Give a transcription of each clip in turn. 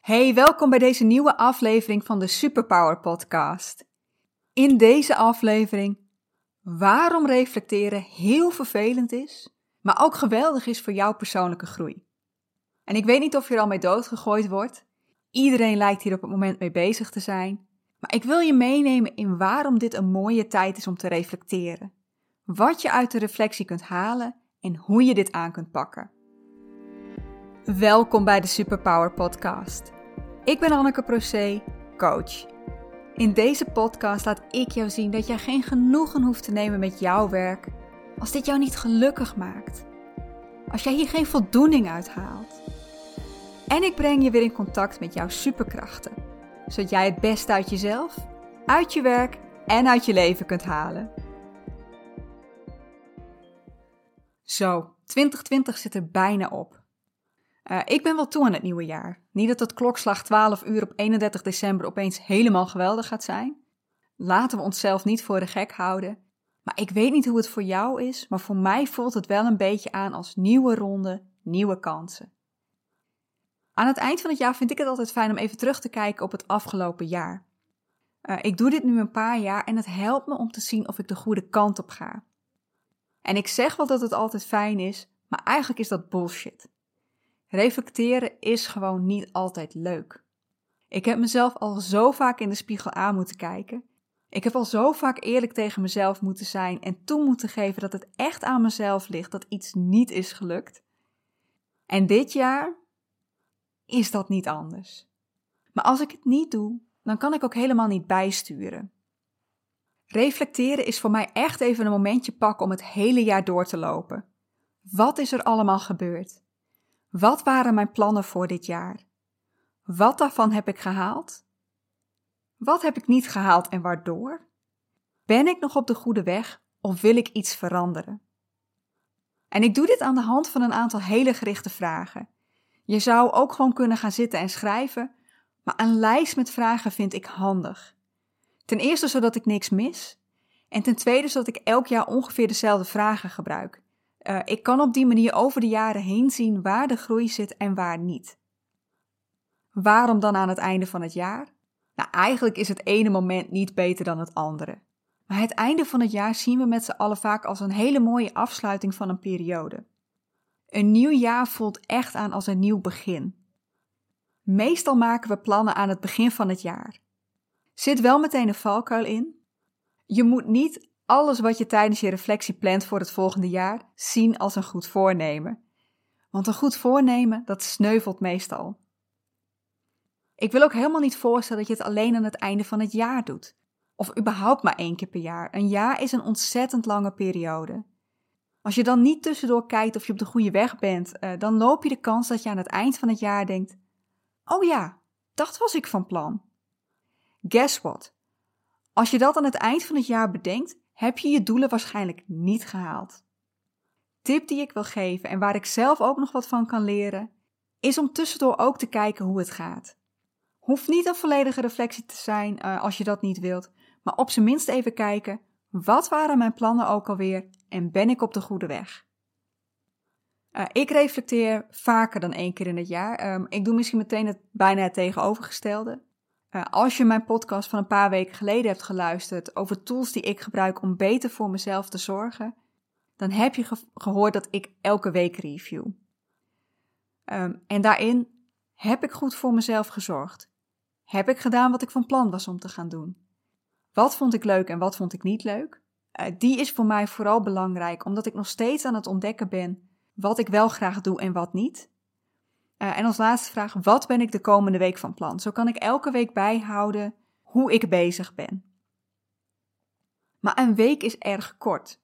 Hey, welkom bij deze nieuwe aflevering van de Superpower Podcast. In deze aflevering waarom reflecteren heel vervelend is, maar ook geweldig is voor jouw persoonlijke groei. En ik weet niet of je er al mee doodgegooid wordt. Iedereen lijkt hier op het moment mee bezig te zijn. Maar ik wil je meenemen in waarom dit een mooie tijd is om te reflecteren. Wat je uit de reflectie kunt halen en hoe je dit aan kunt pakken. Welkom bij de Superpower Podcast. Ik ben Anneke Procé, coach. In deze podcast laat ik jou zien dat jij geen genoegen hoeft te nemen met jouw werk als dit jou niet gelukkig maakt. Als jij hier geen voldoening uit haalt. En ik breng je weer in contact met jouw superkrachten, zodat jij het beste uit jezelf, uit je werk en uit je leven kunt halen. Zo, 2020 zit er bijna op. Uh, ik ben wel toe aan het nieuwe jaar. Niet dat het klokslag 12 uur op 31 december opeens helemaal geweldig gaat zijn. Laten we onszelf niet voor de gek houden. Maar ik weet niet hoe het voor jou is, maar voor mij voelt het wel een beetje aan als nieuwe ronde, nieuwe kansen. Aan het eind van het jaar vind ik het altijd fijn om even terug te kijken op het afgelopen jaar. Uh, ik doe dit nu een paar jaar en het helpt me om te zien of ik de goede kant op ga. En ik zeg wel dat het altijd fijn is, maar eigenlijk is dat bullshit. Reflecteren is gewoon niet altijd leuk. Ik heb mezelf al zo vaak in de spiegel aan moeten kijken. Ik heb al zo vaak eerlijk tegen mezelf moeten zijn en toe moeten geven dat het echt aan mezelf ligt dat iets niet is gelukt. En dit jaar is dat niet anders. Maar als ik het niet doe, dan kan ik ook helemaal niet bijsturen. Reflecteren is voor mij echt even een momentje pakken om het hele jaar door te lopen. Wat is er allemaal gebeurd? Wat waren mijn plannen voor dit jaar? Wat daarvan heb ik gehaald? Wat heb ik niet gehaald en waardoor? Ben ik nog op de goede weg of wil ik iets veranderen? En ik doe dit aan de hand van een aantal hele gerichte vragen. Je zou ook gewoon kunnen gaan zitten en schrijven, maar een lijst met vragen vind ik handig. Ten eerste zodat ik niks mis, en ten tweede zodat ik elk jaar ongeveer dezelfde vragen gebruik. Uh, ik kan op die manier over de jaren heen zien waar de groei zit en waar niet. Waarom dan aan het einde van het jaar? Nou, eigenlijk is het ene moment niet beter dan het andere. Maar het einde van het jaar zien we met z'n allen vaak als een hele mooie afsluiting van een periode. Een nieuw jaar voelt echt aan als een nieuw begin. Meestal maken we plannen aan het begin van het jaar. Zit wel meteen een valkuil in. Je moet niet alles wat je tijdens je reflectie plant voor het volgende jaar zien als een goed voornemen. Want een goed voornemen, dat sneuvelt meestal. Ik wil ook helemaal niet voorstellen dat je het alleen aan het einde van het jaar doet. Of überhaupt maar één keer per jaar. Een jaar is een ontzettend lange periode. Als je dan niet tussendoor kijkt of je op de goede weg bent, eh, dan loop je de kans dat je aan het eind van het jaar denkt: Oh ja, dat was ik van plan. Guess what? Als je dat aan het eind van het jaar bedenkt, heb je je doelen waarschijnlijk niet gehaald. Tip die ik wil geven en waar ik zelf ook nog wat van kan leren, is om tussendoor ook te kijken hoe het gaat. Hoeft niet een volledige reflectie te zijn uh, als je dat niet wilt, maar op zijn minst even kijken: wat waren mijn plannen ook alweer en ben ik op de goede weg? Uh, ik reflecteer vaker dan één keer in het jaar. Um, ik doe misschien meteen het bijna het tegenovergestelde. Uh, als je mijn podcast van een paar weken geleden hebt geluisterd over tools die ik gebruik om beter voor mezelf te zorgen, dan heb je ge gehoord dat ik elke week review. Um, en daarin heb ik goed voor mezelf gezorgd. Heb ik gedaan wat ik van plan was om te gaan doen? Wat vond ik leuk en wat vond ik niet leuk? Uh, die is voor mij vooral belangrijk, omdat ik nog steeds aan het ontdekken ben wat ik wel graag doe en wat niet. Uh, en als laatste vraag, wat ben ik de komende week van plan? Zo kan ik elke week bijhouden hoe ik bezig ben. Maar een week is erg kort.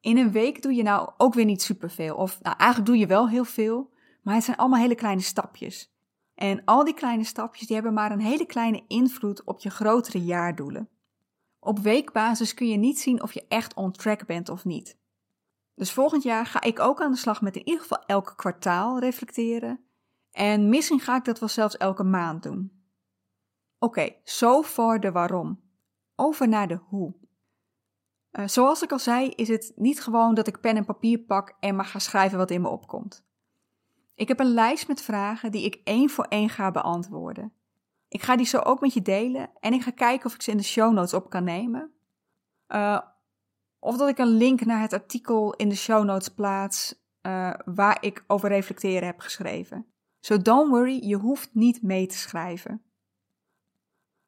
In een week doe je nou ook weer niet superveel. Of nou, eigenlijk doe je wel heel veel, maar het zijn allemaal hele kleine stapjes. En al die kleine stapjes die hebben maar een hele kleine invloed op je grotere jaardoelen. Op weekbasis kun je niet zien of je echt on track bent of niet. Dus volgend jaar ga ik ook aan de slag met in ieder geval elk kwartaal reflecteren en misschien ga ik dat wel zelfs elke maand doen. Oké, so far de waarom. Over naar de hoe. Uh, zoals ik al zei, is het niet gewoon dat ik pen en papier pak en maar ga schrijven wat in me opkomt. Ik heb een lijst met vragen die ik één voor één ga beantwoorden. Ik ga die zo ook met je delen en ik ga kijken of ik ze in de show notes op kan nemen. Uh, of dat ik een link naar het artikel in de show notes plaats uh, waar ik over reflecteren heb geschreven. So don't worry, je hoeft niet mee te schrijven.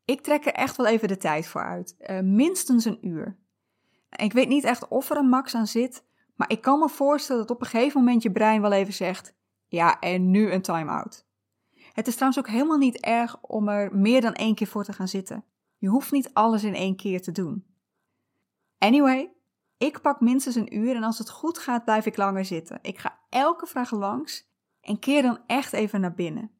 Ik trek er echt wel even de tijd voor uit. Uh, minstens een uur. Ik weet niet echt of er een max aan zit, maar ik kan me voorstellen dat op een gegeven moment je brein wel even zegt: ja, en nu een time-out. Het is trouwens ook helemaal niet erg om er meer dan één keer voor te gaan zitten. Je hoeft niet alles in één keer te doen. Anyway, ik pak minstens een uur en als het goed gaat, blijf ik langer zitten. Ik ga elke vraag langs en keer dan echt even naar binnen.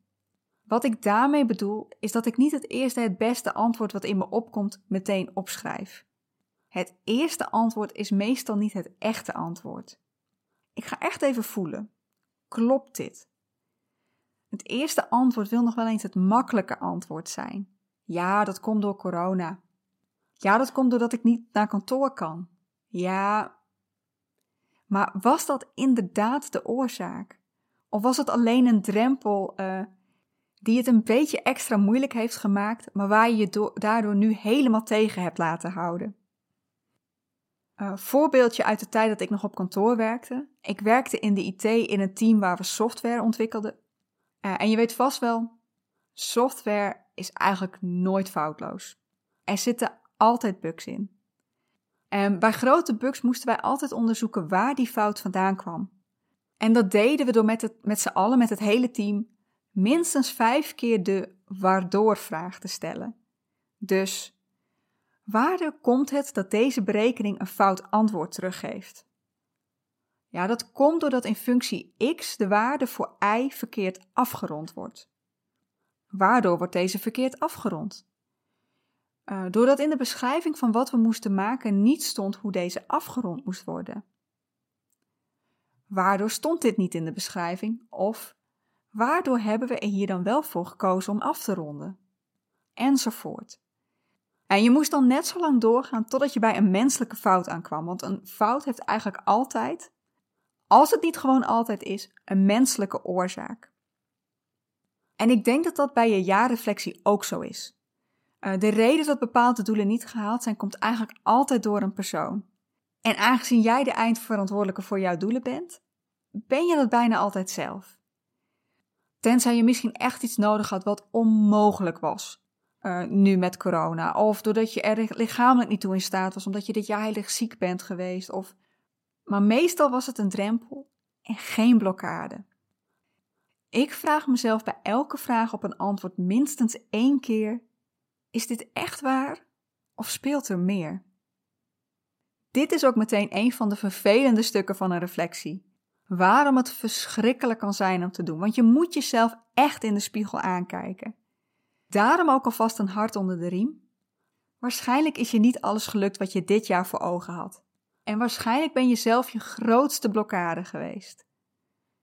Wat ik daarmee bedoel, is dat ik niet het eerste het beste antwoord wat in me opkomt meteen opschrijf. Het eerste antwoord is meestal niet het echte antwoord. Ik ga echt even voelen. Klopt dit? Het eerste antwoord wil nog wel eens het makkelijke antwoord zijn. Ja, dat komt door corona. Ja, dat komt doordat ik niet naar kantoor kan. Ja. Maar was dat inderdaad de oorzaak? Of was het alleen een drempel uh, die het een beetje extra moeilijk heeft gemaakt, maar waar je je daardoor nu helemaal tegen hebt laten houden? Uh, voorbeeldje uit de tijd dat ik nog op kantoor werkte. Ik werkte in de IT in een team waar we software ontwikkelden. Uh, en je weet vast wel, software is eigenlijk nooit foutloos. Er zitten altijd bugs in. En bij grote bugs moesten wij altijd onderzoeken waar die fout vandaan kwam. En dat deden we door met, met z'n allen, met het hele team, minstens vijf keer de waardoor-vraag te stellen. Dus, waardoor komt het dat deze berekening een fout antwoord teruggeeft? Ja, dat komt doordat in functie x de waarde voor y verkeerd afgerond wordt. Waardoor wordt deze verkeerd afgerond? Uh, doordat in de beschrijving van wat we moesten maken niet stond hoe deze afgerond moest worden. Waardoor stond dit niet in de beschrijving? Of waardoor hebben we er hier dan wel voor gekozen om af te ronden? Enzovoort. En je moest dan net zo lang doorgaan totdat je bij een menselijke fout aankwam, want een fout heeft eigenlijk altijd, als het niet gewoon altijd is, een menselijke oorzaak. En ik denk dat dat bij je jaarreflectie ook zo is. Uh, de reden dat bepaalde doelen niet gehaald zijn, komt eigenlijk altijd door een persoon. En aangezien jij de eindverantwoordelijke voor jouw doelen bent, ben je dat bijna altijd zelf. Tenzij je misschien echt iets nodig had wat onmogelijk was. Uh, nu met corona. Of doordat je er lichamelijk niet toe in staat was, omdat je dit jaar heel erg ziek bent geweest. Of... Maar meestal was het een drempel en geen blokkade. Ik vraag mezelf bij elke vraag op een antwoord minstens één keer: is dit echt waar of speelt er meer? Dit is ook meteen een van de vervelende stukken van een reflectie. Waarom het verschrikkelijk kan zijn om te doen, want je moet jezelf echt in de spiegel aankijken. Daarom ook alvast een hart onder de riem. Waarschijnlijk is je niet alles gelukt wat je dit jaar voor ogen had. En waarschijnlijk ben je zelf je grootste blokkade geweest.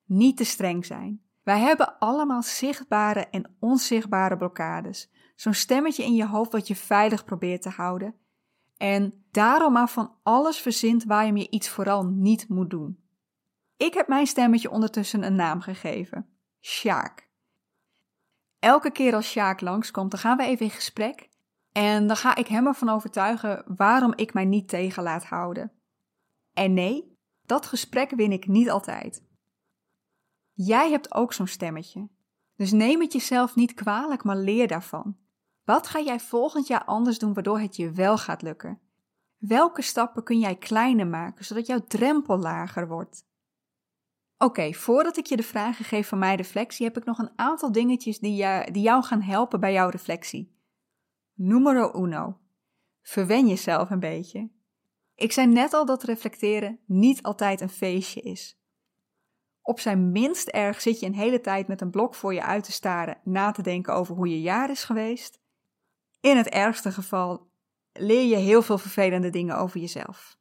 Niet te streng zijn. Wij hebben allemaal zichtbare en onzichtbare blokkades. Zo'n stemmetje in je hoofd wat je veilig probeert te houden. En daarom maar van alles verzint waarom je iets vooral niet moet doen. Ik heb mijn stemmetje ondertussen een naam gegeven. Sjaak. Elke keer als Sjaak langskomt, dan gaan we even in gesprek. En dan ga ik hem ervan overtuigen waarom ik mij niet tegen laat houden. En nee, dat gesprek win ik niet altijd. Jij hebt ook zo'n stemmetje. Dus neem het jezelf niet kwalijk, maar leer daarvan. Wat ga jij volgend jaar anders doen waardoor het je wel gaat lukken? Welke stappen kun jij kleiner maken zodat jouw drempel lager wordt? Oké, voordat ik je de vragen geef van mijn reflectie, heb ik nog een aantal dingetjes die, je, die jou gaan helpen bij jouw reflectie. Numero uno. Verwen jezelf een beetje. Ik zei net al dat reflecteren niet altijd een feestje is. Op zijn minst erg zit je een hele tijd met een blok voor je uit te staren, na te denken over hoe je jaar is geweest. In het ergste geval leer je heel veel vervelende dingen over jezelf.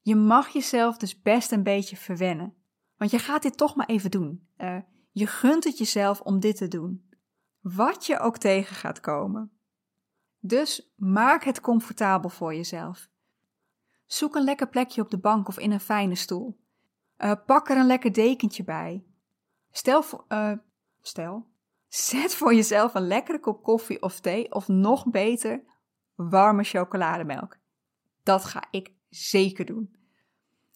Je mag jezelf dus best een beetje verwennen, want je gaat dit toch maar even doen. Uh, je gunt het jezelf om dit te doen, wat je ook tegen gaat komen. Dus maak het comfortabel voor jezelf. Zoek een lekker plekje op de bank of in een fijne stoel. Uh, pak er een lekker dekentje bij. Stel, uh, stel, zet voor jezelf een lekkere kop koffie of thee of nog beter, warme chocolademelk. Dat ga ik zeker doen.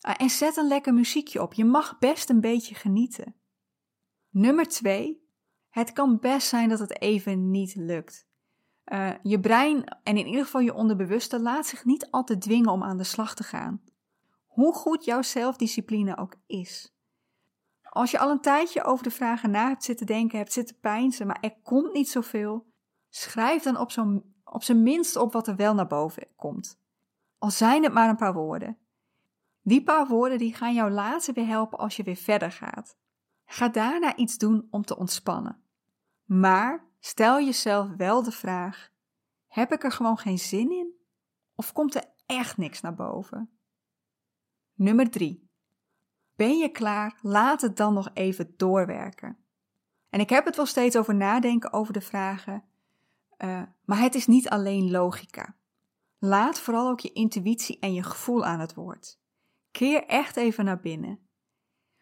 Uh, en zet een lekker muziekje op. Je mag best een beetje genieten. Nummer 2. Het kan best zijn dat het even niet lukt. Uh, je brein en in ieder geval je onderbewuste laat zich niet altijd dwingen om aan de slag te gaan. Hoe goed jouw zelfdiscipline ook is. Als je al een tijdje over de vragen na hebt zitten denken, hebt zitten pijnzen, maar er komt niet zoveel, schrijf dan op, op zijn minst op wat er wel naar boven komt. Al zijn het maar een paar woorden. Die paar woorden die gaan jou later weer helpen als je weer verder gaat. Ga daarna iets doen om te ontspannen. Maar stel jezelf wel de vraag: heb ik er gewoon geen zin in? Of komt er echt niks naar boven? Nummer 3. Ben je klaar? Laat het dan nog even doorwerken. En ik heb het wel steeds over nadenken over de vragen, uh, maar het is niet alleen logica. Laat vooral ook je intuïtie en je gevoel aan het woord. Keer echt even naar binnen.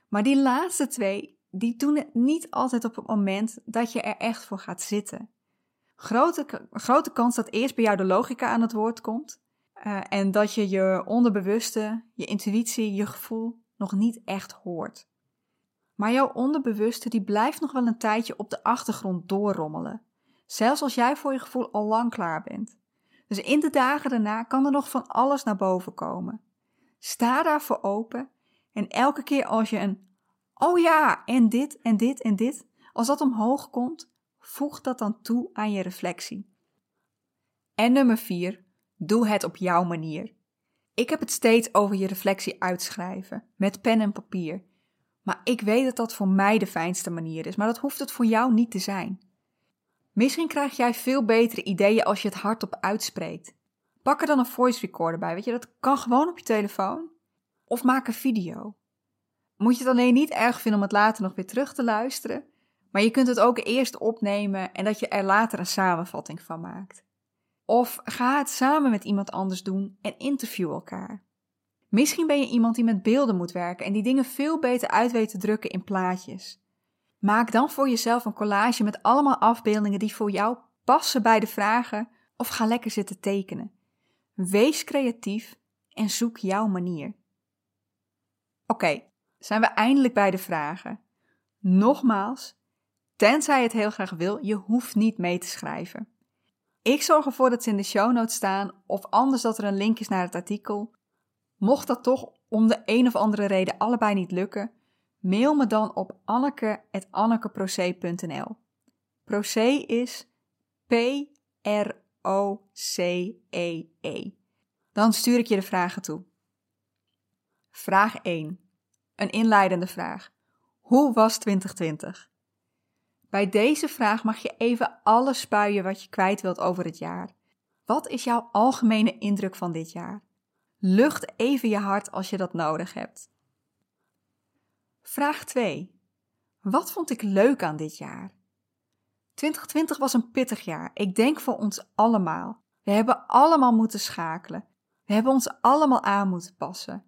Maar die laatste twee, die doen het niet altijd op het moment dat je er echt voor gaat zitten. Grote, grote kans dat eerst bij jou de logica aan het woord komt. Uh, en dat je je onderbewuste, je intuïtie, je gevoel nog niet echt hoort. Maar jouw onderbewuste die blijft nog wel een tijdje op de achtergrond doorrommelen. Zelfs als jij voor je gevoel al lang klaar bent. Dus in de dagen daarna kan er nog van alles naar boven komen. Sta daarvoor open en elke keer als je een oh ja, en dit en dit en dit, als dat omhoog komt, voeg dat dan toe aan je reflectie. En nummer 4, doe het op jouw manier. Ik heb het steeds over je reflectie uitschrijven, met pen en papier. Maar ik weet dat dat voor mij de fijnste manier is, maar dat hoeft het voor jou niet te zijn. Misschien krijg jij veel betere ideeën als je het hardop uitspreekt. Pak er dan een voice recorder bij, weet je, dat kan gewoon op je telefoon. Of maak een video. Moet je het alleen niet erg vinden om het later nog weer terug te luisteren, maar je kunt het ook eerst opnemen en dat je er later een samenvatting van maakt. Of ga het samen met iemand anders doen en interview elkaar. Misschien ben je iemand die met beelden moet werken en die dingen veel beter uit weet te drukken in plaatjes. Maak dan voor jezelf een collage met allemaal afbeeldingen die voor jou passen bij de vragen of ga lekker zitten tekenen. Wees creatief en zoek jouw manier. Oké, zijn we eindelijk bij de vragen. Nogmaals, tenzij je het heel graag wil, je hoeft niet mee te schrijven. Ik zorg ervoor dat ze in de show notes staan of anders dat er een link is naar het artikel. Mocht dat toch om de een of andere reden allebei niet lukken, mail me dan op anneke.annekeproce.nl. Proce is P-R-O-C-E-E. -E. Dan stuur ik je de vragen toe. Vraag 1. Een inleidende vraag. Hoe was 2020? Bij deze vraag mag je even alles spuien wat je kwijt wilt over het jaar. Wat is jouw algemene indruk van dit jaar? Lucht even je hart als je dat nodig hebt. Vraag 2. Wat vond ik leuk aan dit jaar? 2020 was een pittig jaar. Ik denk voor ons allemaal. We hebben allemaal moeten schakelen. We hebben ons allemaal aan moeten passen.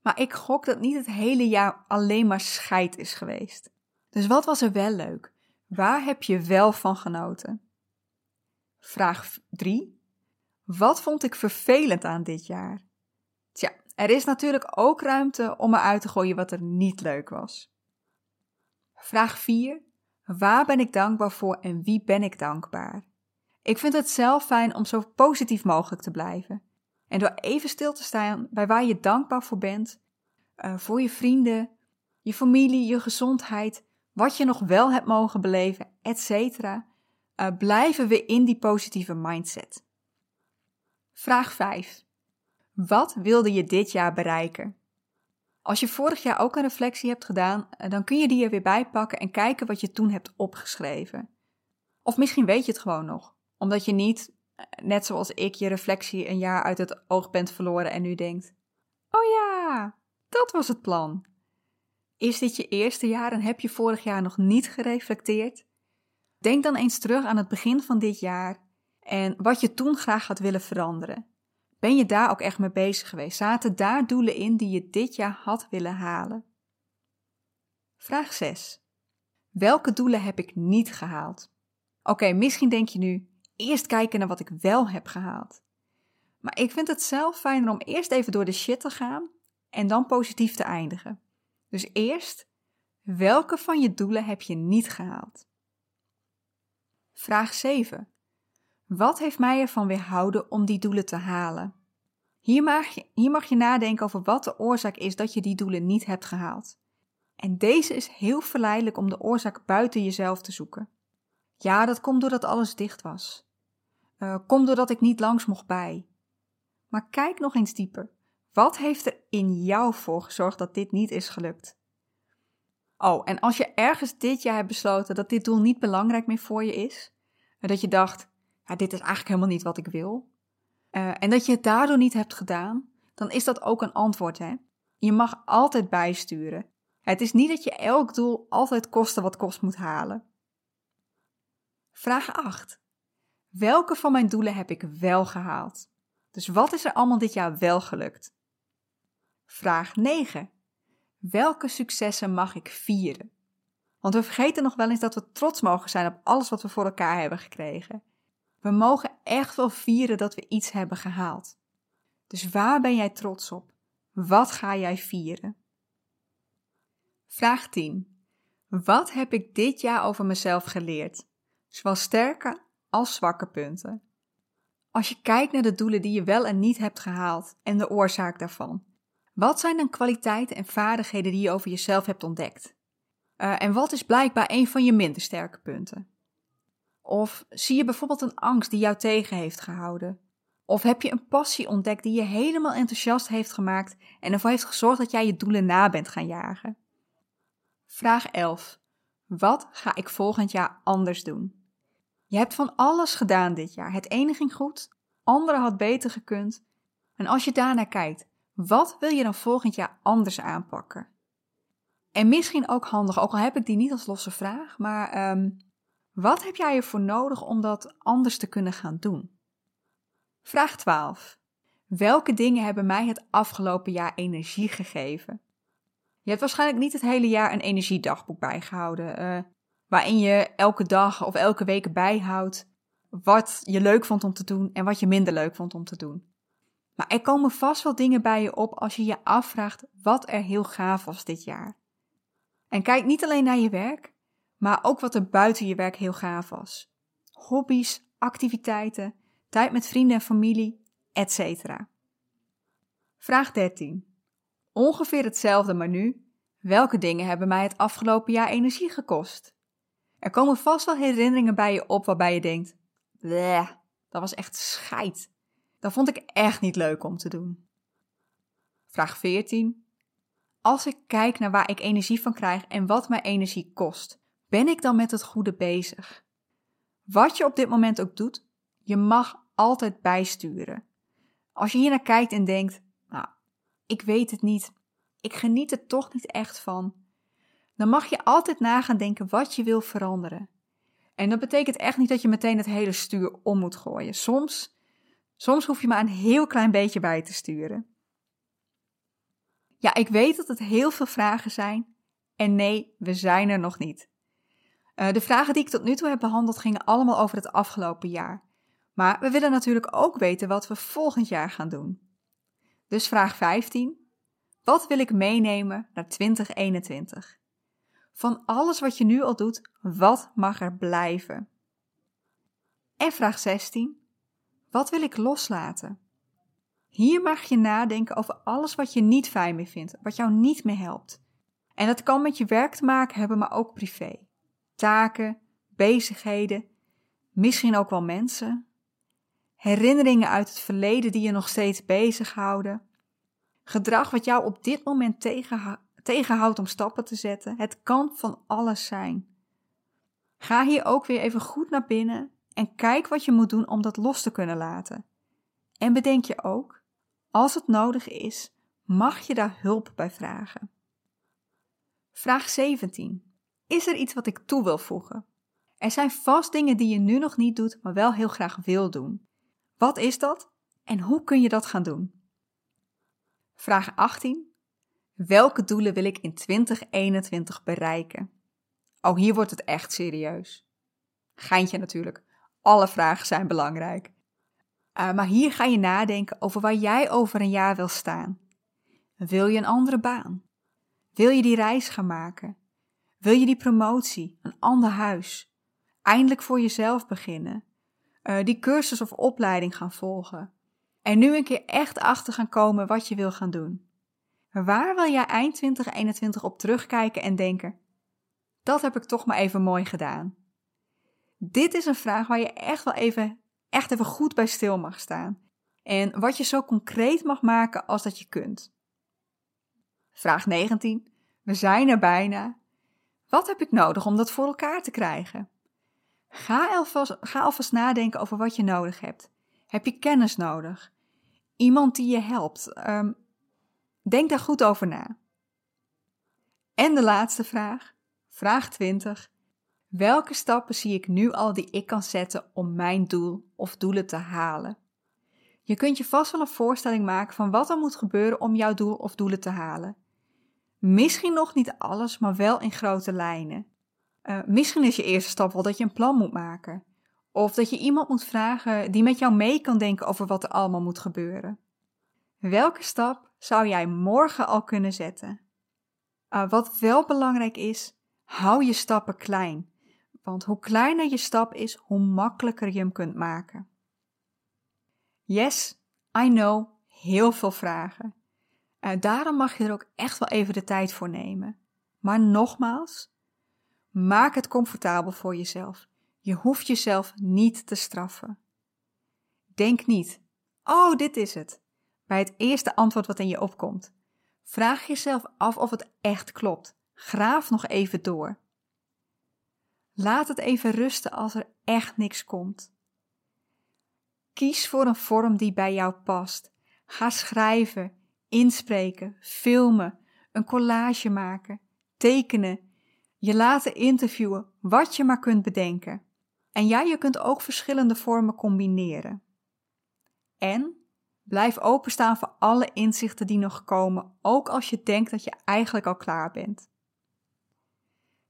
Maar ik gok dat niet het hele jaar alleen maar scheid is geweest. Dus wat was er wel leuk? Waar heb je wel van genoten? Vraag 3. Wat vond ik vervelend aan dit jaar? Tja, er is natuurlijk ook ruimte om eruit te gooien wat er niet leuk was. Vraag 4. Waar ben ik dankbaar voor en wie ben ik dankbaar? Ik vind het zelf fijn om zo positief mogelijk te blijven. En door even stil te staan bij waar je dankbaar voor bent, uh, voor je vrienden, je familie, je gezondheid, wat je nog wel hebt mogen beleven, etc., uh, blijven we in die positieve mindset. Vraag 5. Wat wilde je dit jaar bereiken? Als je vorig jaar ook een reflectie hebt gedaan, uh, dan kun je die er weer bij pakken en kijken wat je toen hebt opgeschreven. Of misschien weet je het gewoon nog, omdat je niet net zoals ik, je reflectie een jaar uit het oog bent verloren en nu denkt: Oh ja, dat was het plan. Is dit je eerste jaar en heb je vorig jaar nog niet gereflecteerd? Denk dan eens terug aan het begin van dit jaar en wat je toen graag had willen veranderen. Ben je daar ook echt mee bezig geweest? Zaten daar doelen in die je dit jaar had willen halen? Vraag 6. Welke doelen heb ik niet gehaald? Oké, misschien denk je nu, eerst kijken naar wat ik wel heb gehaald. Maar ik vind het zelf fijner om eerst even door de shit te gaan en dan positief te eindigen. Dus eerst, welke van je doelen heb je niet gehaald? Vraag 7. Wat heeft mij ervan weerhouden om die doelen te halen? Hier mag, je, hier mag je nadenken over wat de oorzaak is dat je die doelen niet hebt gehaald. En deze is heel verleidelijk om de oorzaak buiten jezelf te zoeken. Ja, dat komt doordat alles dicht was. Uh, komt doordat ik niet langs mocht bij. Maar kijk nog eens dieper. Wat heeft er in jou voor gezorgd dat dit niet is gelukt? Oh, en als je ergens dit jaar hebt besloten dat dit doel niet belangrijk meer voor je is, en dat je dacht, ja, dit is eigenlijk helemaal niet wat ik wil, uh, en dat je het daardoor niet hebt gedaan, dan is dat ook een antwoord, hè? Je mag altijd bijsturen. Het is niet dat je elk doel altijd kosten wat kost moet halen. Vraag 8. Welke van mijn doelen heb ik wel gehaald? Dus wat is er allemaal dit jaar wel gelukt? Vraag 9. Welke successen mag ik vieren? Want we vergeten nog wel eens dat we trots mogen zijn op alles wat we voor elkaar hebben gekregen. We mogen echt wel vieren dat we iets hebben gehaald. Dus waar ben jij trots op? Wat ga jij vieren? Vraag 10. Wat heb ik dit jaar over mezelf geleerd? Zowel sterke als zwakke punten. Als je kijkt naar de doelen die je wel en niet hebt gehaald en de oorzaak daarvan, wat zijn dan kwaliteiten en vaardigheden die je over jezelf hebt ontdekt? Uh, en wat is blijkbaar een van je minder sterke punten? Of zie je bijvoorbeeld een angst die jou tegen heeft gehouden? Of heb je een passie ontdekt die je helemaal enthousiast heeft gemaakt en ervoor heeft gezorgd dat jij je doelen na bent gaan jagen? Vraag 11. Wat ga ik volgend jaar anders doen? Je hebt van alles gedaan dit jaar. Het ene ging goed, andere had beter gekund. En als je daarnaar kijkt, wat wil je dan volgend jaar anders aanpakken? En misschien ook handig, ook al heb ik die niet als losse vraag, maar um, wat heb jij ervoor nodig om dat anders te kunnen gaan doen? Vraag 12. Welke dingen hebben mij het afgelopen jaar energie gegeven? Je hebt waarschijnlijk niet het hele jaar een energiedagboek bijgehouden, uh, waarin je elke dag of elke week bijhoudt wat je leuk vond om te doen en wat je minder leuk vond om te doen. Maar er komen vast wel dingen bij je op als je je afvraagt wat er heel gaaf was dit jaar. En kijk niet alleen naar je werk, maar ook wat er buiten je werk heel gaaf was. Hobby's, activiteiten, tijd met vrienden en familie, etc. Vraag 13. Ongeveer hetzelfde, maar nu. Welke dingen hebben mij het afgelopen jaar energie gekost? Er komen vast wel herinneringen bij je op waarbij je denkt: bleh, dat was echt scheid. Dat vond ik echt niet leuk om te doen. Vraag 14. Als ik kijk naar waar ik energie van krijg en wat mij energie kost, ben ik dan met het goede bezig? Wat je op dit moment ook doet, je mag altijd bijsturen. Als je hier naar kijkt en denkt: Nou, ik weet het niet, ik geniet er toch niet echt van, dan mag je altijd na gaan denken wat je wil veranderen. En dat betekent echt niet dat je meteen het hele stuur om moet gooien. Soms, soms hoef je maar een heel klein beetje bij te sturen. Ja, ik weet dat het heel veel vragen zijn. En nee, we zijn er nog niet. Uh, de vragen die ik tot nu toe heb behandeld gingen allemaal over het afgelopen jaar. Maar we willen natuurlijk ook weten wat we volgend jaar gaan doen. Dus vraag 15. Wat wil ik meenemen naar 2021? Van alles wat je nu al doet, wat mag er blijven? En vraag 16. Wat wil ik loslaten? Hier mag je nadenken over alles wat je niet fijn meer vindt, wat jou niet meer helpt. En dat kan met je werk te maken hebben, maar ook privé. Taken, bezigheden, misschien ook wel mensen. Herinneringen uit het verleden die je nog steeds bezighouden. Gedrag wat jou op dit moment tegenhoudt tegenhoudt om stappen te zetten. Het kan van alles zijn. Ga hier ook weer even goed naar binnen en kijk wat je moet doen om dat los te kunnen laten. En bedenk je ook, als het nodig is, mag je daar hulp bij vragen. Vraag 17. Is er iets wat ik toe wil voegen? Er zijn vast dingen die je nu nog niet doet, maar wel heel graag wil doen. Wat is dat en hoe kun je dat gaan doen? Vraag 18. Welke doelen wil ik in 2021 bereiken? Oh, hier wordt het echt serieus. Geintje natuurlijk. Alle vragen zijn belangrijk. Uh, maar hier ga je nadenken over waar jij over een jaar wil staan. Wil je een andere baan? Wil je die reis gaan maken? Wil je die promotie, een ander huis? Eindelijk voor jezelf beginnen? Uh, die cursus of opleiding gaan volgen? En nu een keer echt achter gaan komen wat je wil gaan doen? Waar wil jij eind 2021 op terugkijken en denken: dat heb ik toch maar even mooi gedaan? Dit is een vraag waar je echt wel even, echt even goed bij stil mag staan. En wat je zo concreet mag maken als dat je kunt. Vraag 19. We zijn er bijna. Wat heb ik nodig om dat voor elkaar te krijgen? Ga alvast, ga alvast nadenken over wat je nodig hebt. Heb je kennis nodig? Iemand die je helpt? Um, denk daar goed over na. En de laatste vraag, vraag 20. Welke stappen zie ik nu al die ik kan zetten om mijn doel of doelen te halen? Je kunt je vast wel een voorstelling maken van wat er moet gebeuren om jouw doel of doelen te halen. Misschien nog niet alles, maar wel in grote lijnen. Uh, misschien is je eerste stap wel dat je een plan moet maken. Of dat je iemand moet vragen die met jou mee kan denken over wat er allemaal moet gebeuren. Welke stap zou jij morgen al kunnen zetten? Uh, wat wel belangrijk is, hou je stappen klein. Want hoe kleiner je stap is, hoe makkelijker je hem kunt maken. Yes, I know, heel veel vragen. Uh, daarom mag je er ook echt wel even de tijd voor nemen. Maar nogmaals, maak het comfortabel voor jezelf. Je hoeft jezelf niet te straffen. Denk niet, oh, dit is het, bij het eerste antwoord wat in je opkomt. Vraag jezelf af of het echt klopt. Graaf nog even door. Laat het even rusten als er echt niks komt. Kies voor een vorm die bij jou past. Ga schrijven, inspreken, filmen, een collage maken, tekenen, je laten interviewen, wat je maar kunt bedenken. En ja, je kunt ook verschillende vormen combineren. En blijf openstaan voor alle inzichten die nog komen, ook als je denkt dat je eigenlijk al klaar bent.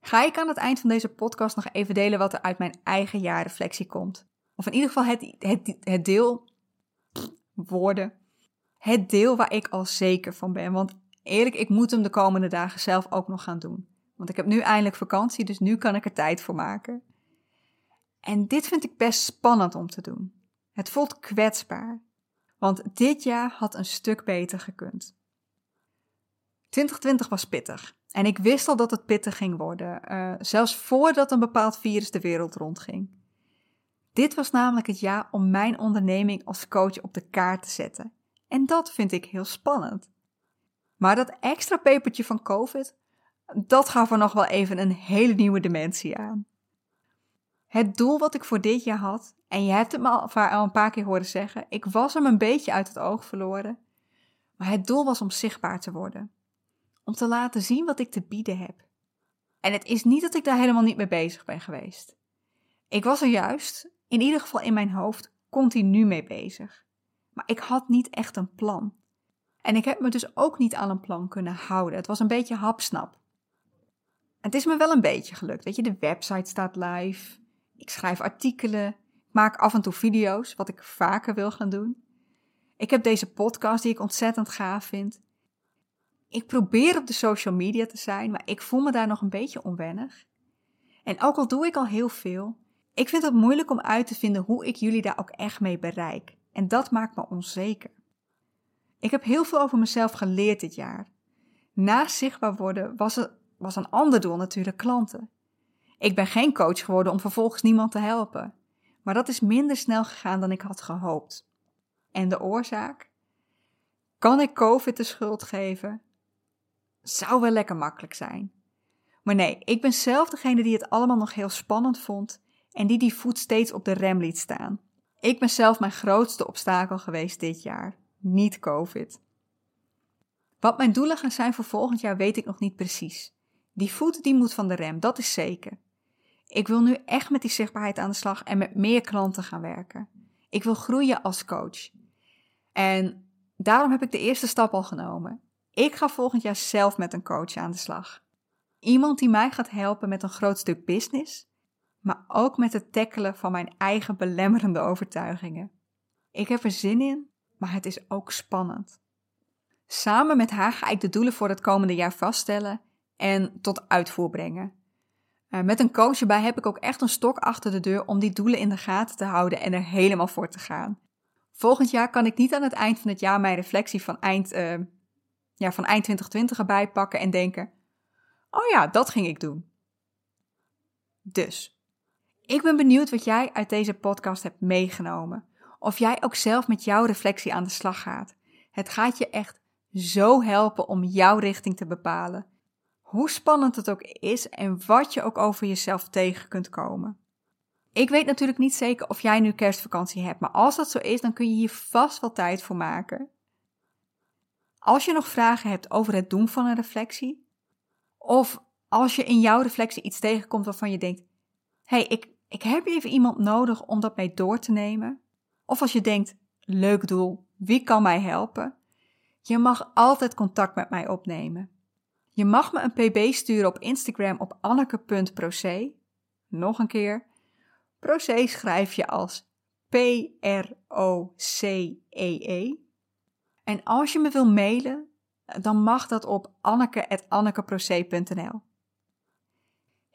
Ga ik aan het eind van deze podcast nog even delen wat er uit mijn eigen jaarreflectie komt. Of in ieder geval het, het, het deel, woorden, het deel waar ik al zeker van ben. Want eerlijk, ik moet hem de komende dagen zelf ook nog gaan doen. Want ik heb nu eindelijk vakantie, dus nu kan ik er tijd voor maken. En dit vind ik best spannend om te doen. Het voelt kwetsbaar. Want dit jaar had een stuk beter gekund. 2020 was pittig. En ik wist al dat het pittig ging worden, uh, zelfs voordat een bepaald virus de wereld rondging. Dit was namelijk het jaar om mijn onderneming als coach op de kaart te zetten. En dat vind ik heel spannend. Maar dat extra pepertje van COVID, dat gaf er nog wel even een hele nieuwe dimensie aan. Het doel wat ik voor dit jaar had, en je hebt het me al, een paar keer horen zeggen, ik was hem een beetje uit het oog verloren. Maar het doel was om zichtbaar te worden. Om te laten zien wat ik te bieden heb. En het is niet dat ik daar helemaal niet mee bezig ben geweest. Ik was er juist, in ieder geval in mijn hoofd, continu mee bezig. Maar ik had niet echt een plan. En ik heb me dus ook niet aan een plan kunnen houden. Het was een beetje hapsnap. Het is me wel een beetje gelukt. Weet je, de website staat live. Ik schrijf artikelen. Ik maak af en toe video's, wat ik vaker wil gaan doen. Ik heb deze podcast die ik ontzettend gaaf vind. Ik probeer op de social media te zijn, maar ik voel me daar nog een beetje onwennig. En ook al doe ik al heel veel, ik vind het moeilijk om uit te vinden hoe ik jullie daar ook echt mee bereik. En dat maakt me onzeker. Ik heb heel veel over mezelf geleerd dit jaar. Naast zichtbaar worden was, er, was een ander doel natuurlijk klanten. Ik ben geen coach geworden om vervolgens niemand te helpen. Maar dat is minder snel gegaan dan ik had gehoopt. En de oorzaak? Kan ik COVID de schuld geven? Zou wel lekker makkelijk zijn. Maar nee, ik ben zelf degene die het allemaal nog heel spannend vond en die die voet steeds op de rem liet staan. Ik ben zelf mijn grootste obstakel geweest dit jaar, niet COVID. Wat mijn doelen gaan zijn voor volgend jaar weet ik nog niet precies. Die voet die moet van de rem, dat is zeker. Ik wil nu echt met die zichtbaarheid aan de slag en met meer klanten gaan werken. Ik wil groeien als coach. En daarom heb ik de eerste stap al genomen. Ik ga volgend jaar zelf met een coach aan de slag. Iemand die mij gaat helpen met een groot stuk business, maar ook met het tackelen van mijn eigen belemmerende overtuigingen. Ik heb er zin in, maar het is ook spannend. Samen met haar ga ik de doelen voor het komende jaar vaststellen en tot uitvoer brengen. Uh, met een coach erbij heb ik ook echt een stok achter de deur om die doelen in de gaten te houden en er helemaal voor te gaan. Volgend jaar kan ik niet aan het eind van het jaar mijn reflectie van eind, uh, ja, van eind 2020 erbij pakken en denken: Oh ja, dat ging ik doen. Dus, ik ben benieuwd wat jij uit deze podcast hebt meegenomen. Of jij ook zelf met jouw reflectie aan de slag gaat. Het gaat je echt zo helpen om jouw richting te bepalen. Hoe spannend het ook is en wat je ook over jezelf tegen kunt komen. Ik weet natuurlijk niet zeker of jij nu kerstvakantie hebt, maar als dat zo is, dan kun je hier vast wel tijd voor maken. Als je nog vragen hebt over het doen van een reflectie, of als je in jouw reflectie iets tegenkomt waarvan je denkt: hé, hey, ik, ik heb even iemand nodig om dat mee door te nemen. Of als je denkt: leuk doel, wie kan mij helpen? Je mag altijd contact met mij opnemen. Je mag me een pb sturen op Instagram op anneke.proce. Nog een keer. Proce schrijf je als P-R-O-C-E-E. -E. En als je me wil mailen, dan mag dat op anneke.annekeproce.nl.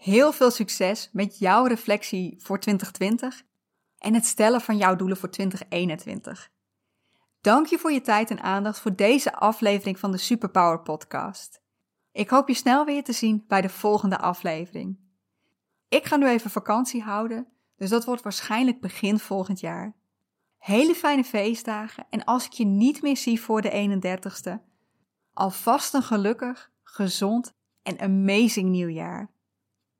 Heel veel succes met jouw reflectie voor 2020 en het stellen van jouw doelen voor 2021. Dank je voor je tijd en aandacht voor deze aflevering van de Superpower Podcast. Ik hoop je snel weer te zien bij de volgende aflevering. Ik ga nu even vakantie houden, dus dat wordt waarschijnlijk begin volgend jaar. Hele fijne feestdagen en als ik je niet meer zie voor de 31ste, alvast een gelukkig, gezond en amazing nieuwjaar.